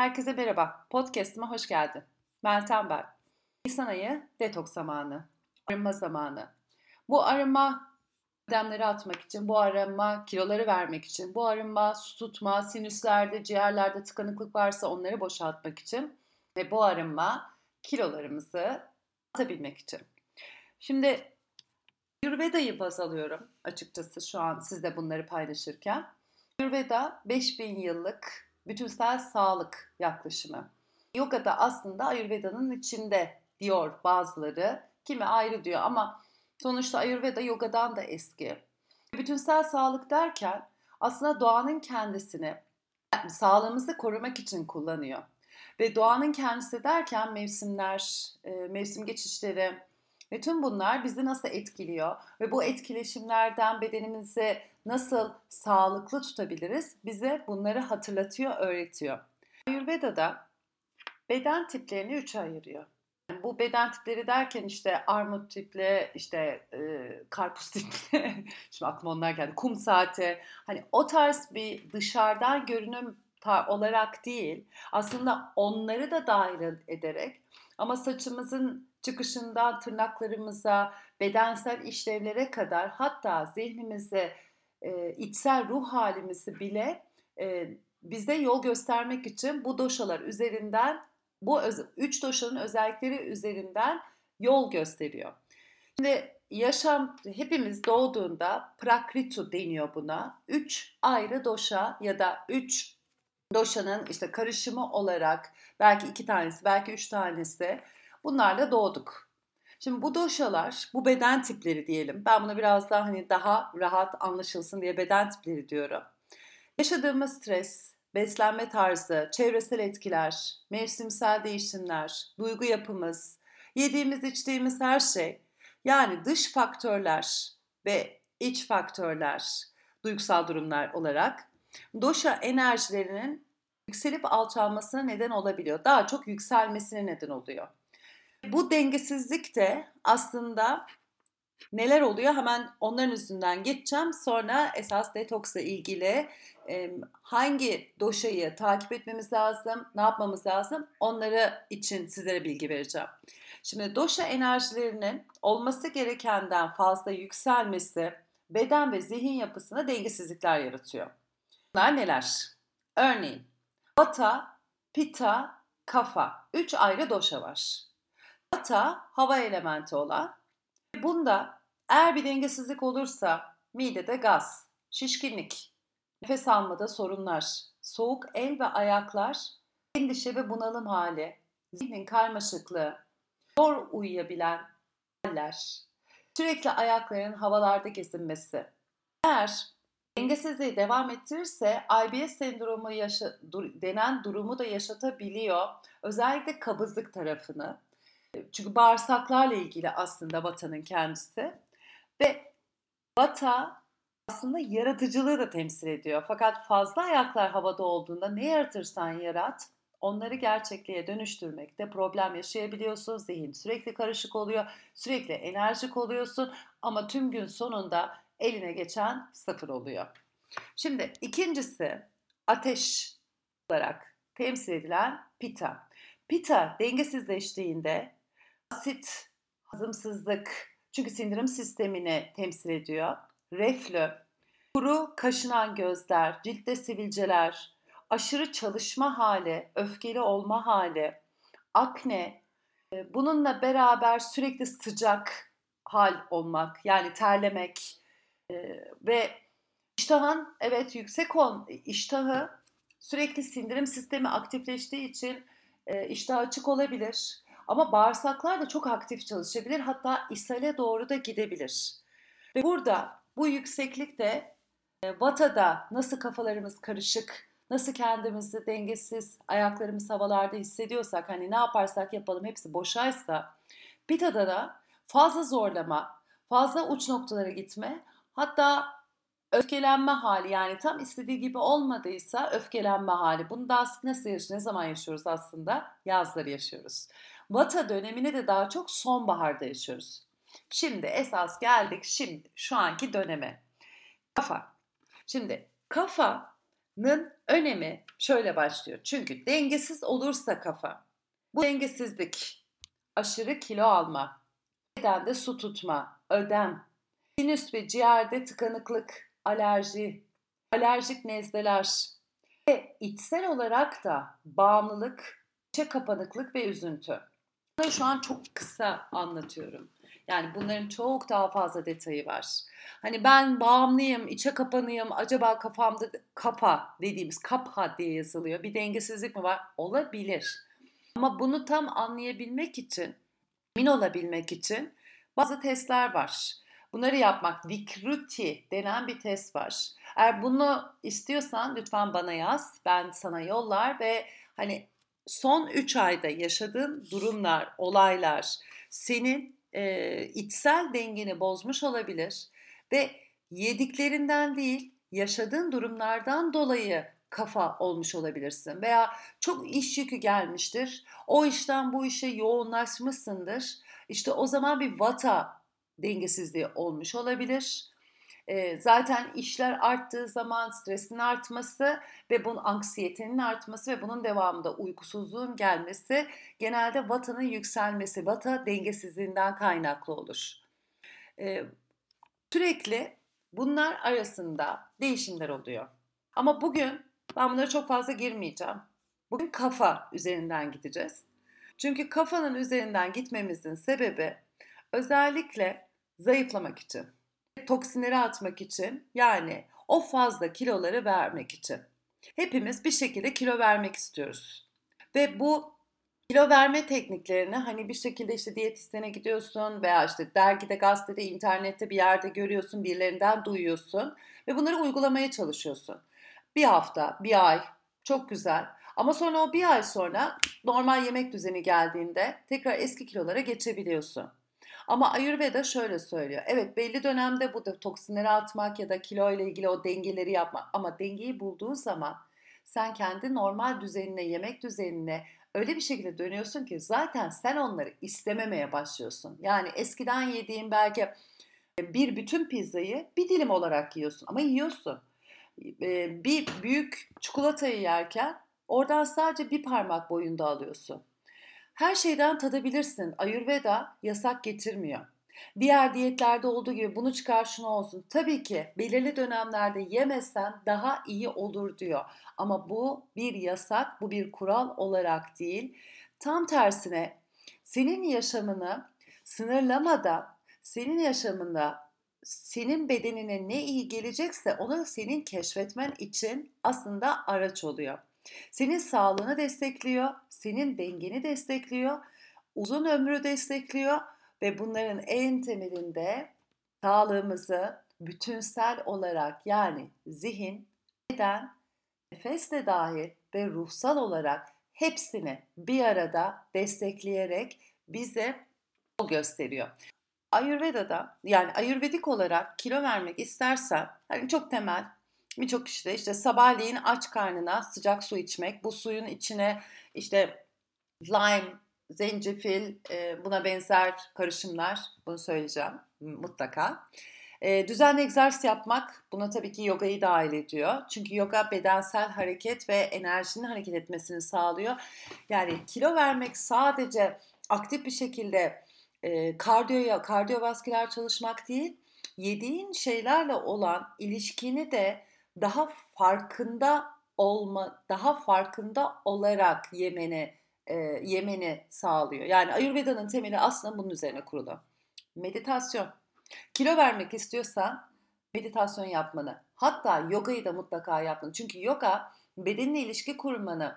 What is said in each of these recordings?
Herkese merhaba. Podcast'ıma hoş geldin. Meltem ben. Nisan ayı detoks zamanı. Arınma zamanı. Bu arınma demleri atmak için, bu arınma kiloları vermek için, bu arınma su tutma, sinüslerde, ciğerlerde tıkanıklık varsa onları boşaltmak için ve bu arınma kilolarımızı atabilmek için. Şimdi Ayurveda'yı baz alıyorum açıkçası şu an sizde bunları paylaşırken. Ayurveda 5000 yıllık bütünsel sağlık yaklaşımı. Yoga da aslında Ayurveda'nın içinde diyor bazıları. Kimi ayrı diyor ama sonuçta Ayurveda yogadan da eski. Bütünsel sağlık derken aslında doğanın kendisini sağlığımızı korumak için kullanıyor. Ve doğanın kendisi derken mevsimler, e, mevsim geçişleri ve tüm bunlar bizi nasıl etkiliyor ve bu etkileşimlerden bedenimizi nasıl sağlıklı tutabiliriz bize bunları hatırlatıyor, öğretiyor. Ayurveda'da beden tiplerini üçe ayırıyor. Bu beden tipleri derken işte armut tipli, işte e, karpuz tipli, şimdi aklıma onlar geldi, kum saati, hani o tarz bir dışarıdan görünüm olarak değil, aslında onları da dahil ederek ama saçımızın çıkışından tırnaklarımıza, bedensel işlevlere kadar hatta zihnimize, e, içsel ruh halimizi bile e, bize yol göstermek için bu doşalar üzerinden, bu öz, üç doşanın özellikleri üzerinden yol gösteriyor. Şimdi yaşam hepimiz doğduğunda prakritu deniyor buna. Üç ayrı doşa ya da üç doşanın işte karışımı olarak belki iki tanesi belki üç tanesi bunlarla doğduk. Şimdi bu doşalar, bu beden tipleri diyelim. Ben bunu biraz daha hani daha rahat anlaşılsın diye beden tipleri diyorum. Yaşadığımız stres, beslenme tarzı, çevresel etkiler, mevsimsel değişimler, duygu yapımız, yediğimiz içtiğimiz her şey yani dış faktörler ve iç faktörler, duygusal durumlar olarak doşa enerjilerinin yükselip alçalmasına neden olabiliyor. Daha çok yükselmesine neden oluyor. Bu dengesizlik de aslında neler oluyor hemen onların üstünden geçeceğim. Sonra esas detoksla ilgili hangi doşayı takip etmemiz lazım, ne yapmamız lazım onları için sizlere bilgi vereceğim. Şimdi doşa enerjilerinin olması gerekenden fazla yükselmesi beden ve zihin yapısına dengesizlikler yaratıyor. Bunlar neler? Örneğin Vata, Pita, Kafa. Üç ayrı doşa var. Vata hava elementi olan. Bunda eğer bir dengesizlik olursa midede gaz, şişkinlik, nefes almada sorunlar, soğuk el ve ayaklar, endişe ve bunalım hali, zihnin karmaşıklığı, zor uyuyabilen haller, sürekli ayakların havalarda gezinmesi. Eğer dengesizliği devam ettirirse IBS sendromu yaşa, dur, denen durumu da yaşatabiliyor. Özellikle kabızlık tarafını. Çünkü bağırsaklarla ilgili aslında vatanın kendisi. Ve vata aslında yaratıcılığı da temsil ediyor. Fakat fazla ayaklar havada olduğunda ne yaratırsan yarat onları gerçekliğe dönüştürmekte problem yaşayabiliyorsun. Zihin sürekli karışık oluyor, sürekli enerjik oluyorsun ama tüm gün sonunda eline geçen sıfır oluyor. Şimdi ikincisi ateş olarak temsil edilen pita. Pita dengesizleştiğinde asit, hazımsızlık, çünkü sindirim sistemini temsil ediyor. Reflü, kuru kaşınan gözler, ciltte sivilceler, aşırı çalışma hali, öfkeli olma hali, akne, e, bununla beraber sürekli sıcak hal olmak, yani terlemek e, ve iştahın evet yüksek ol, iştahı sürekli sindirim sistemi aktifleştiği için e, iştah açık olabilir. Ama bağırsaklar da çok aktif çalışabilir. Hatta ishale doğru da gidebilir. Ve burada bu yükseklikte e, Vata'da nasıl kafalarımız karışık, nasıl kendimizi dengesiz, ayaklarımız havalarda hissediyorsak, hani ne yaparsak yapalım hepsi boşaysa, Pita'da da fazla zorlama, fazla uç noktalara gitme, hatta öfkelenme hali yani tam istediği gibi olmadıysa öfkelenme hali. Bunu da nasıl yaşıyoruz, ne zaman yaşıyoruz aslında? Yazları yaşıyoruz. Vata dönemini de daha çok sonbaharda yaşıyoruz. Şimdi esas geldik şimdi şu anki döneme. Kafa. Şimdi kafa kafanın önemi şöyle başlıyor. Çünkü dengesiz olursa kafa, bu dengesizlik, aşırı kilo alma, bedende su tutma, ödem, sinüs ve ciğerde tıkanıklık, alerji, alerjik nezleler ve içsel olarak da bağımlılık, içe kapanıklık ve üzüntü. Şu an çok kısa anlatıyorum. Yani bunların çok daha fazla detayı var. Hani ben bağımlıyım, içe kapanıyım, acaba kafamda kapa dediğimiz kapa diye yazılıyor. Bir dengesizlik mi var? Olabilir. Ama bunu tam anlayabilmek için, emin olabilmek için bazı testler var. Bunları yapmak, Vikruti denen bir test var. Eğer bunu istiyorsan lütfen bana yaz. Ben sana yollar ve hani son 3 ayda yaşadığın durumlar, olaylar senin e, içsel dengeni bozmuş olabilir ve yediklerinden değil yaşadığın durumlardan dolayı kafa olmuş olabilirsin veya çok iş yükü gelmiştir. O işten bu işe yoğunlaşmışsındır. İşte o zaman bir vata dengesizliği olmuş olabilir. Zaten işler arttığı zaman stresin artması ve bunun anksiyetenin artması ve bunun devamında uykusuzluğun gelmesi genelde vatanın yükselmesi, vata dengesizliğinden kaynaklı olur. Sürekli bunlar arasında değişimler oluyor. Ama bugün ben bunlara çok fazla girmeyeceğim. Bugün kafa üzerinden gideceğiz. Çünkü kafanın üzerinden gitmemizin sebebi özellikle zayıflamak için toksinleri atmak için yani o fazla kiloları vermek için. Hepimiz bir şekilde kilo vermek istiyoruz. Ve bu kilo verme tekniklerini hani bir şekilde işte diyetisyene gidiyorsun veya işte dergide, gazetede, internette bir yerde görüyorsun, birilerinden duyuyorsun ve bunları uygulamaya çalışıyorsun. Bir hafta, bir ay çok güzel. Ama sonra o bir ay sonra normal yemek düzeni geldiğinde tekrar eski kilolara geçebiliyorsun. Ama Ayurveda şöyle söylüyor. Evet belli dönemde bu da toksinleri atmak ya da kilo ile ilgili o dengeleri yapmak ama dengeyi bulduğun zaman sen kendi normal düzenine, yemek düzenine öyle bir şekilde dönüyorsun ki zaten sen onları istememeye başlıyorsun. Yani eskiden yediğin belki bir bütün pizzayı bir dilim olarak yiyorsun ama yiyorsun. Bir büyük çikolatayı yerken oradan sadece bir parmak boyunda alıyorsun. Her şeyden tadabilirsin. Ayurveda yasak getirmiyor. Diğer diyetlerde olduğu gibi bunu çıkar şunu olsun. Tabii ki belirli dönemlerde yemesen daha iyi olur diyor. Ama bu bir yasak, bu bir kural olarak değil. Tam tersine senin yaşamını sınırlamadan, senin yaşamında senin bedenine ne iyi gelecekse onu senin keşfetmen için aslında araç oluyor. Senin sağlığını destekliyor, senin dengeni destekliyor, uzun ömrü destekliyor ve bunların en temelinde sağlığımızı bütünsel olarak yani zihin, beden, nefes de dahil ve ruhsal olarak hepsini bir arada destekleyerek bize o gösteriyor. Ayurveda'da yani ayurvedik olarak kilo vermek istersen hani çok temel Birçok kişi de işte sabahleyin aç karnına sıcak su içmek, bu suyun içine işte lime, zencefil, e, buna benzer karışımlar, bunu söyleyeceğim mutlaka. E, düzenli egzersiz yapmak, buna tabii ki yogayı dahil ediyor. Çünkü yoga bedensel hareket ve enerjinin hareket etmesini sağlıyor. Yani kilo vermek sadece aktif bir şekilde e, kardiyoya, kardiyovasküler çalışmak değil, yediğin şeylerle olan ilişkini de daha farkında olma, daha farkında olarak yemeni e, yemeni sağlıyor. Yani Ayurveda'nın temeli aslında bunun üzerine kurulu. Meditasyon. Kilo vermek istiyorsan meditasyon yapmanı, hatta yogayı da mutlaka yapmanı. Çünkü yoga bedenle ilişki kurmanı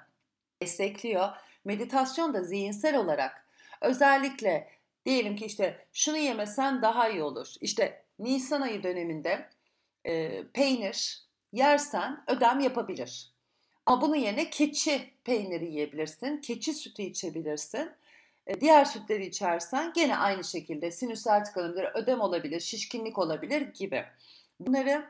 destekliyor. Meditasyon da zihinsel olarak özellikle diyelim ki işte şunu yemesen daha iyi olur. İşte Nisan ayı döneminde e, peynir, yersen ödem yapabilir. Ama bunun yerine keçi peyniri yiyebilirsin, keçi sütü içebilirsin. E, diğer sütleri içersen gene aynı şekilde sinüsler tıkanabilir, ödem olabilir, şişkinlik olabilir gibi. Bunları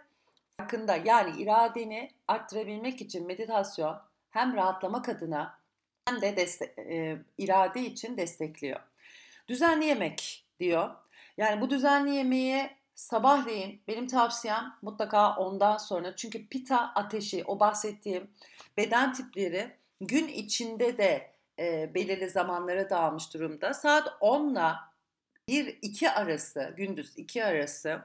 farkında yani iradeni arttırabilmek için meditasyon hem rahatlamak adına hem de destek, e, irade için destekliyor. Düzenli yemek diyor. Yani bu düzenli yemeği sabahleyin benim tavsiyem mutlaka ondan sonra çünkü pita ateşi o bahsettiğim beden tipleri gün içinde de e, belirli zamanlara dağılmış durumda. Saat 10 ile 1-2 arası gündüz 2 arası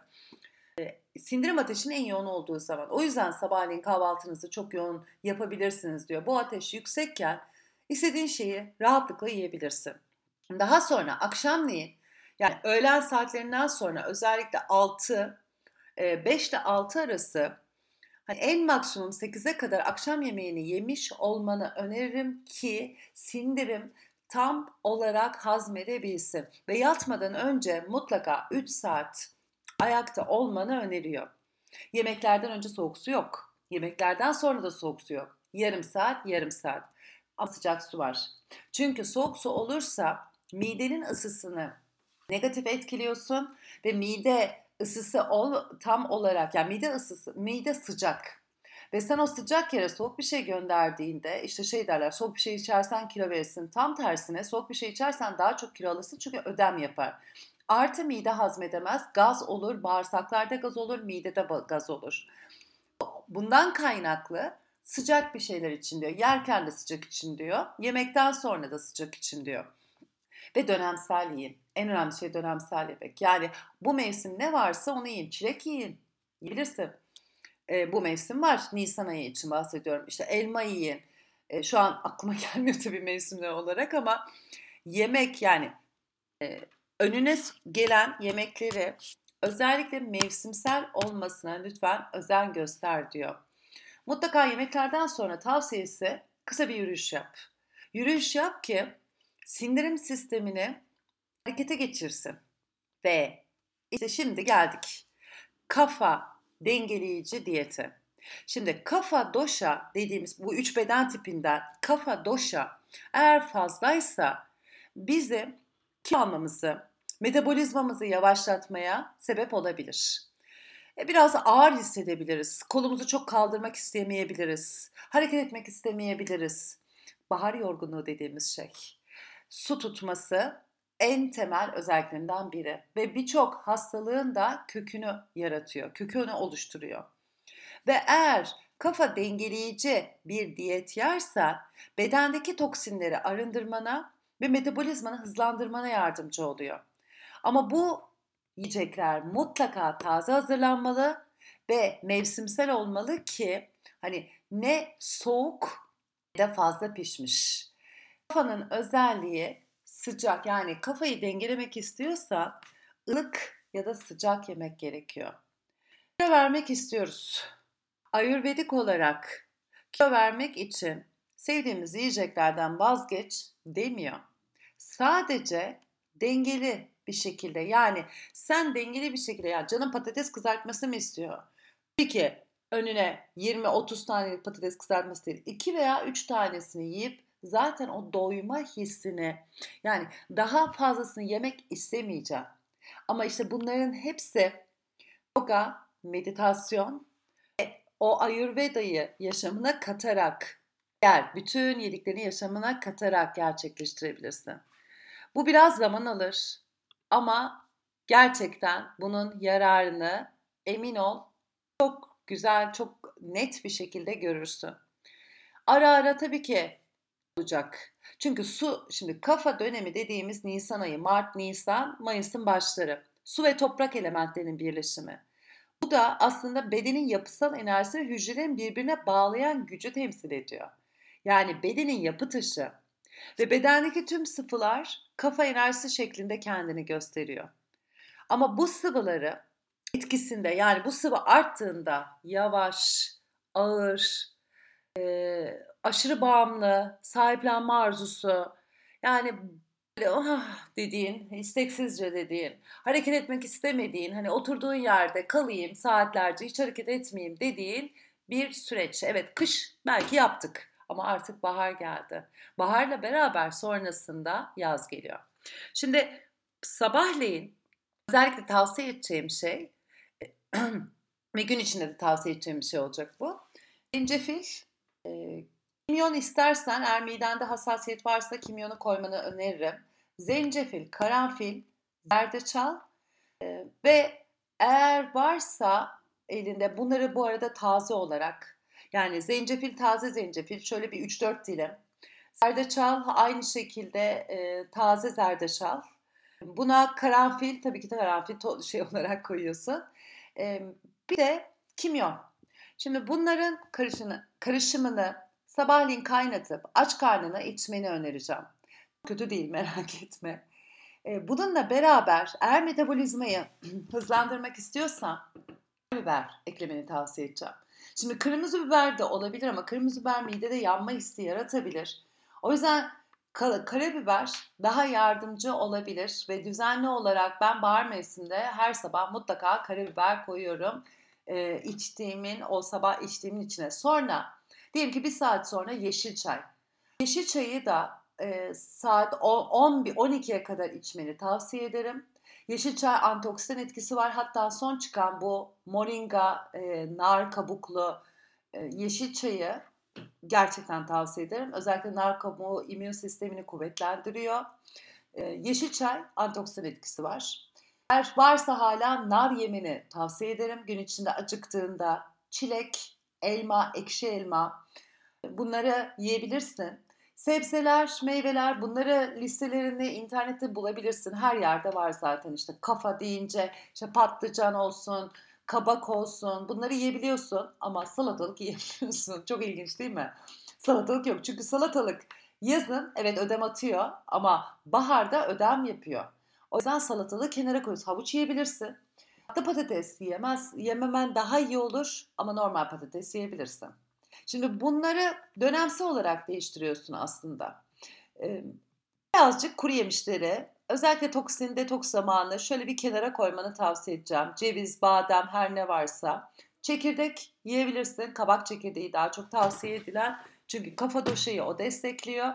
e, sindirim ateşinin en yoğun olduğu zaman. O yüzden sabahleyin kahvaltınızı çok yoğun yapabilirsiniz diyor. Bu ateş yüksekken istediğin şeyi rahatlıkla yiyebilirsin. Daha sonra akşamleyin yani öğlen saatlerinden sonra özellikle 6 5 ile 6 arası hani en maksimum 8'e kadar akşam yemeğini yemiş olmanı öneririm ki sindirim tam olarak hazmedebilsin. Ve yatmadan önce mutlaka 3 saat ayakta olmanı öneriyor. Yemeklerden önce soğuk su yok. Yemeklerden sonra da soğuk su yok. Yarım saat, yarım saat. Ama sıcak su var. Çünkü soğuk su olursa midenin ısısını negatif etkiliyorsun ve mide ısısı ol, tam olarak yani mide ısısı, mide sıcak. Ve sen o sıcak yere soğuk bir şey gönderdiğinde işte şey derler soğuk bir şey içersen kilo verirsin. Tam tersine soğuk bir şey içersen daha çok kilo alırsın çünkü ödem yapar. Artı mide hazmedemez, gaz olur, bağırsaklarda gaz olur, midede gaz olur. Bundan kaynaklı sıcak bir şeyler için diyor. Yerken de sıcak için diyor. Yemekten sonra da sıcak için diyor. Ve dönemsel yiyin. En önemli şey dönemsel yemek. Yani bu mevsim ne varsa onu yiyin. Çilek yiyin. Yiyebilirsin. E, bu mevsim var. Nisan ayı için bahsediyorum. İşte elma yiyin. E, şu an aklıma gelmiyor tabii mevsimler olarak ama yemek yani e, önüne gelen yemekleri özellikle mevsimsel olmasına lütfen özen göster diyor. Mutlaka yemeklerden sonra tavsiyesi kısa bir yürüyüş yap. Yürüyüş yap ki sindirim sistemini harekete geçirsin. Ve işte şimdi geldik. Kafa dengeleyici diyete. Şimdi kafa doşa dediğimiz bu üç beden tipinden kafa doşa eğer fazlaysa bizi kilo almamızı, metabolizmamızı yavaşlatmaya sebep olabilir. E, biraz ağır hissedebiliriz. Kolumuzu çok kaldırmak istemeyebiliriz. Hareket etmek istemeyebiliriz. Bahar yorgunluğu dediğimiz şey. Su tutması en temel özelliklerinden biri ve birçok hastalığın da kökünü yaratıyor, kökünü oluşturuyor. Ve eğer kafa dengeleyici bir diyet yersen bedendeki toksinleri arındırmana ve metabolizmanı hızlandırmana yardımcı oluyor. Ama bu yiyecekler mutlaka taze hazırlanmalı ve mevsimsel olmalı ki hani ne soğuk ne de fazla pişmiş. Kafanın özelliği sıcak yani kafayı dengelemek istiyorsa ılık ya da sıcak yemek gerekiyor. Kilo vermek istiyoruz. Ayurvedik olarak kilo vermek için sevdiğimiz yiyeceklerden vazgeç demiyor. Sadece dengeli bir şekilde yani sen dengeli bir şekilde ya canım patates kızartması mı istiyor? Peki önüne 20-30 tane patates kızartması değil 2 veya 3 tanesini yiyip zaten o doyma hissini yani daha fazlasını yemek istemeyeceğim. Ama işte bunların hepsi yoga, meditasyon ve o ayurvedayı yaşamına katarak gel bütün yediklerini yaşamına katarak gerçekleştirebilirsin. Bu biraz zaman alır ama gerçekten bunun yararını emin ol çok güzel, çok net bir şekilde görürsün. Ara ara tabii ki olacak. Çünkü su, şimdi kafa dönemi dediğimiz Nisan ayı, Mart, Nisan, Mayıs'ın başları. Su ve toprak elementlerinin birleşimi. Bu da aslında bedenin yapısal enerjisi ve hücrelerin birbirine bağlayan gücü temsil ediyor. Yani bedenin yapı taşı ve bedendeki tüm sıvılar kafa enerjisi şeklinde kendini gösteriyor. Ama bu sıvıları etkisinde yani bu sıvı arttığında yavaş, ağır, aşırı bağımlı, sahiplenme arzusu, yani böyle ah dediğin, isteksizce dediğin, hareket etmek istemediğin, hani oturduğun yerde kalayım saatlerce hiç hareket etmeyeyim dediğin bir süreç. Evet kış belki yaptık ama artık bahar geldi. Baharla beraber sonrasında yaz geliyor. Şimdi sabahleyin özellikle tavsiye edeceğim şey ve gün içinde de tavsiye edeceğim bir şey olacak bu. Zencefil, e, kimyon istersen eğer midende hassasiyet varsa kimyonu koymanı öneririm. Zencefil, karanfil, zerdeçal e, ve Eğer varsa elinde bunları bu arada taze olarak yani zencefil taze zencefil şöyle bir 3-4 dilim. Zerdeçal aynı şekilde e, taze zerdeçal. Buna karanfil tabii ki karanfil şey olarak koyuyorsun. E, bir de kimyon. Şimdi bunların karışını, karışımını sabahleyin kaynatıp aç karnına içmeni önereceğim. Kötü değil merak etme. E, bununla beraber eğer metabolizmayı hızlandırmak istiyorsan biber eklemeni tavsiye edeceğim. Şimdi kırmızı biber de olabilir ama kırmızı biber midede yanma hissi yaratabilir. O yüzden karabiber daha yardımcı olabilir ve düzenli olarak ben bahar mevsiminde her sabah mutlaka karabiber koyuyorum e, içtiğimin o sabah içtiğimin içine. Sonra diyelim ki bir saat sonra yeşil çay. Yeşil çayı da e, saat 10-12'ye kadar içmeni tavsiye ederim. Yeşil çay antioksidan etkisi var. Hatta son çıkan bu moringa, e, nar kabuklu e, yeşil çayı gerçekten tavsiye ederim. Özellikle nar kabuğu immün sistemini kuvvetlendiriyor. E, yeşil çay antioksidan etkisi var. Eğer varsa hala nar yemini tavsiye ederim. Gün içinde acıktığında çilek, elma, ekşi elma bunları yiyebilirsin. Sebzeler, meyveler bunları listelerini internette bulabilirsin. Her yerde var zaten işte kafa deyince işte patlıcan olsun, kabak olsun bunları yiyebiliyorsun ama salatalık yiyemiyorsun. Çok ilginç değil mi? Salatalık yok çünkü salatalık yazın evet ödem atıyor ama baharda ödem yapıyor. O yüzden salatalığı kenara koyuyorsun. Havuç yiyebilirsin. Hatta patates yiyemez, yememen daha iyi olur ama normal patates yiyebilirsin. Şimdi bunları dönemsel olarak değiştiriyorsun aslında. Birazcık kuru yemişleri, özellikle toksin detoks zamanı şöyle bir kenara koymanı tavsiye edeceğim. Ceviz, badem her ne varsa. Çekirdek yiyebilirsin. Kabak çekirdeği daha çok tavsiye edilen. Çünkü kafa doşayı o destekliyor.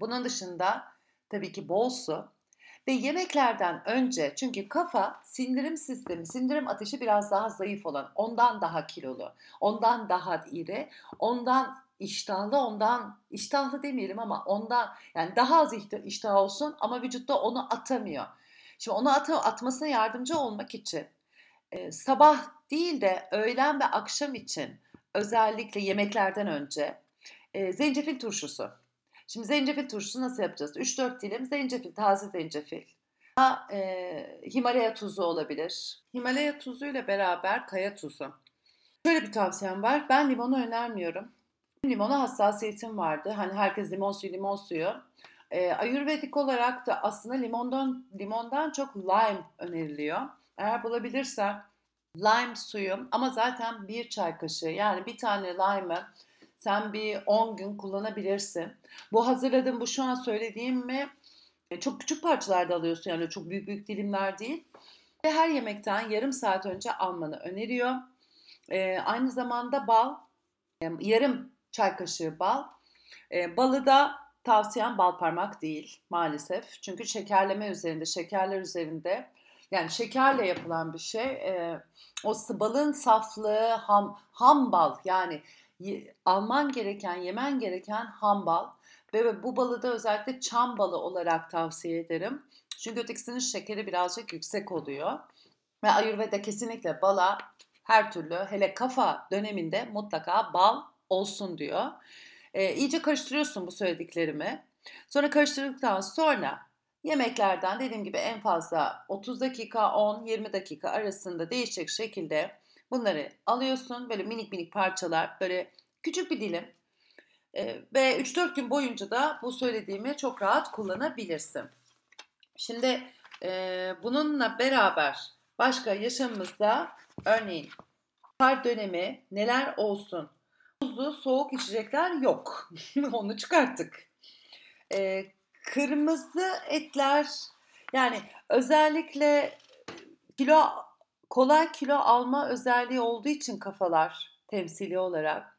Bunun dışında tabii ki bol su. Ve yemeklerden önce çünkü kafa sindirim sistemi, sindirim ateşi biraz daha zayıf olan, ondan daha kilolu, ondan daha iri, ondan iştahlı, ondan iştahlı demeyelim ama ondan yani daha az iştah olsun ama vücutta onu atamıyor. Şimdi onu at atmasına yardımcı olmak için e, sabah değil de öğlen ve akşam için özellikle yemeklerden önce e, zencefil turşusu Şimdi zencefil turşusu nasıl yapacağız? 3-4 dilim zencefil, taze zencefil. Ha, e, Himalaya tuzu olabilir. Himalaya tuzu ile beraber kaya tuzu. Şöyle bir tavsiyem var. Ben limonu önermiyorum. Limona hassasiyetim vardı. Hani herkes limon suyu, limon suyu. E, Ayurvedik olarak da aslında limondan limondan çok lime öneriliyor. Eğer bulabilirsen lime suyu ama zaten bir çay kaşığı yani bir tane lime'ı sen bir 10 gün kullanabilirsin. Bu hazırladığım, bu şu an söylediğim mi e, çok küçük parçalarda alıyorsun yani çok büyük büyük dilimler değil. Ve her yemekten yarım saat önce almanı öneriyor. Ee, aynı zamanda bal, e, yarım çay kaşığı bal. Ee, balı da tavsiyem bal parmak değil maalesef. Çünkü şekerleme üzerinde, şekerler üzerinde yani şekerle yapılan bir şey. E, o balın saflığı ham, ham bal yani alman gereken, yemen gereken ham bal. Ve bu balı da özellikle çam balı olarak tavsiye ederim. Çünkü ötekisinin şekeri birazcık yüksek oluyor. Ve Ayurveda kesinlikle bala her türlü hele kafa döneminde mutlaka bal olsun diyor. E, iyice karıştırıyorsun bu söylediklerimi. Sonra karıştırdıktan sonra yemeklerden dediğim gibi en fazla 30 dakika 10-20 dakika arasında değişecek şekilde bunları alıyorsun. Böyle minik minik parçalar böyle küçük bir dilim ve 3-4 gün boyunca da bu söylediğimi çok rahat kullanabilirsin. Şimdi bununla beraber başka yaşamımızda örneğin kar dönemi neler olsun? Buzlu soğuk içecekler yok. Onu çıkarttık. Kırmızı etler yani özellikle kilo kolay kilo alma özelliği olduğu için kafalar temsili olarak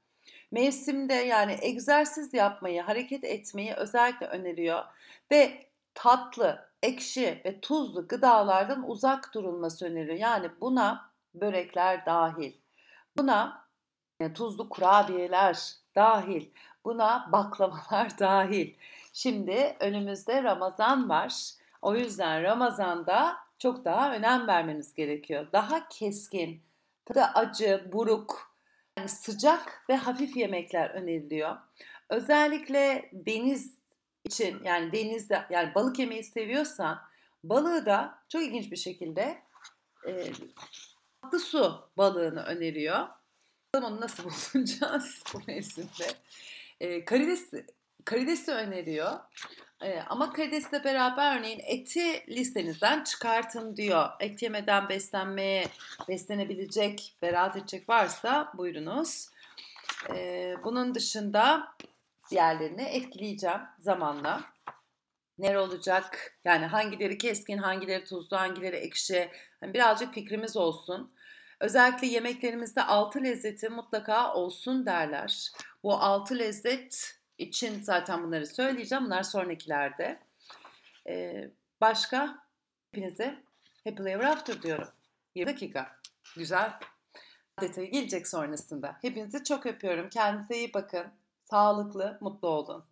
Mevsimde yani egzersiz yapmayı, hareket etmeyi özellikle öneriyor ve tatlı, ekşi ve tuzlu gıdalardan uzak durulması öneriyor. Yani buna börekler dahil. Buna tuzlu kurabiyeler dahil. Buna baklavalar dahil. Şimdi önümüzde Ramazan var. O yüzden Ramazan'da çok daha önem vermemiz gerekiyor. Daha keskin, tadı acı, buruk, yani sıcak ve hafif yemekler öneriliyor. Özellikle deniz için yani denizde yani balık yemeyi seviyorsan balığı da çok ilginç bir şekilde e, tatlı su balığını öneriyor. Onu nasıl bulacağız bu mevsimde? E, karides, karidesi öneriyor. Ama karidesle beraber örneğin eti listenizden çıkartın diyor. Et yemeden beslenmeye, beslenebilecek, beraat edecek varsa buyurunuz. E, bunun dışında diğerlerini etkileyeceğim zamanla. Ne olacak? Yani hangileri keskin, hangileri tuzlu, hangileri ekşi. Yani birazcık fikrimiz olsun. Özellikle yemeklerimizde altı lezzeti mutlaka olsun derler. Bu altı lezzet için zaten bunları söyleyeceğim. Bunlar sonrakilerde. Ee, başka hepinize happy ever after diyorum. 20 dakika. Güzel. Detayı gelecek sonrasında. Hepinizi çok öpüyorum. Kendinize iyi bakın. Sağlıklı, mutlu olun.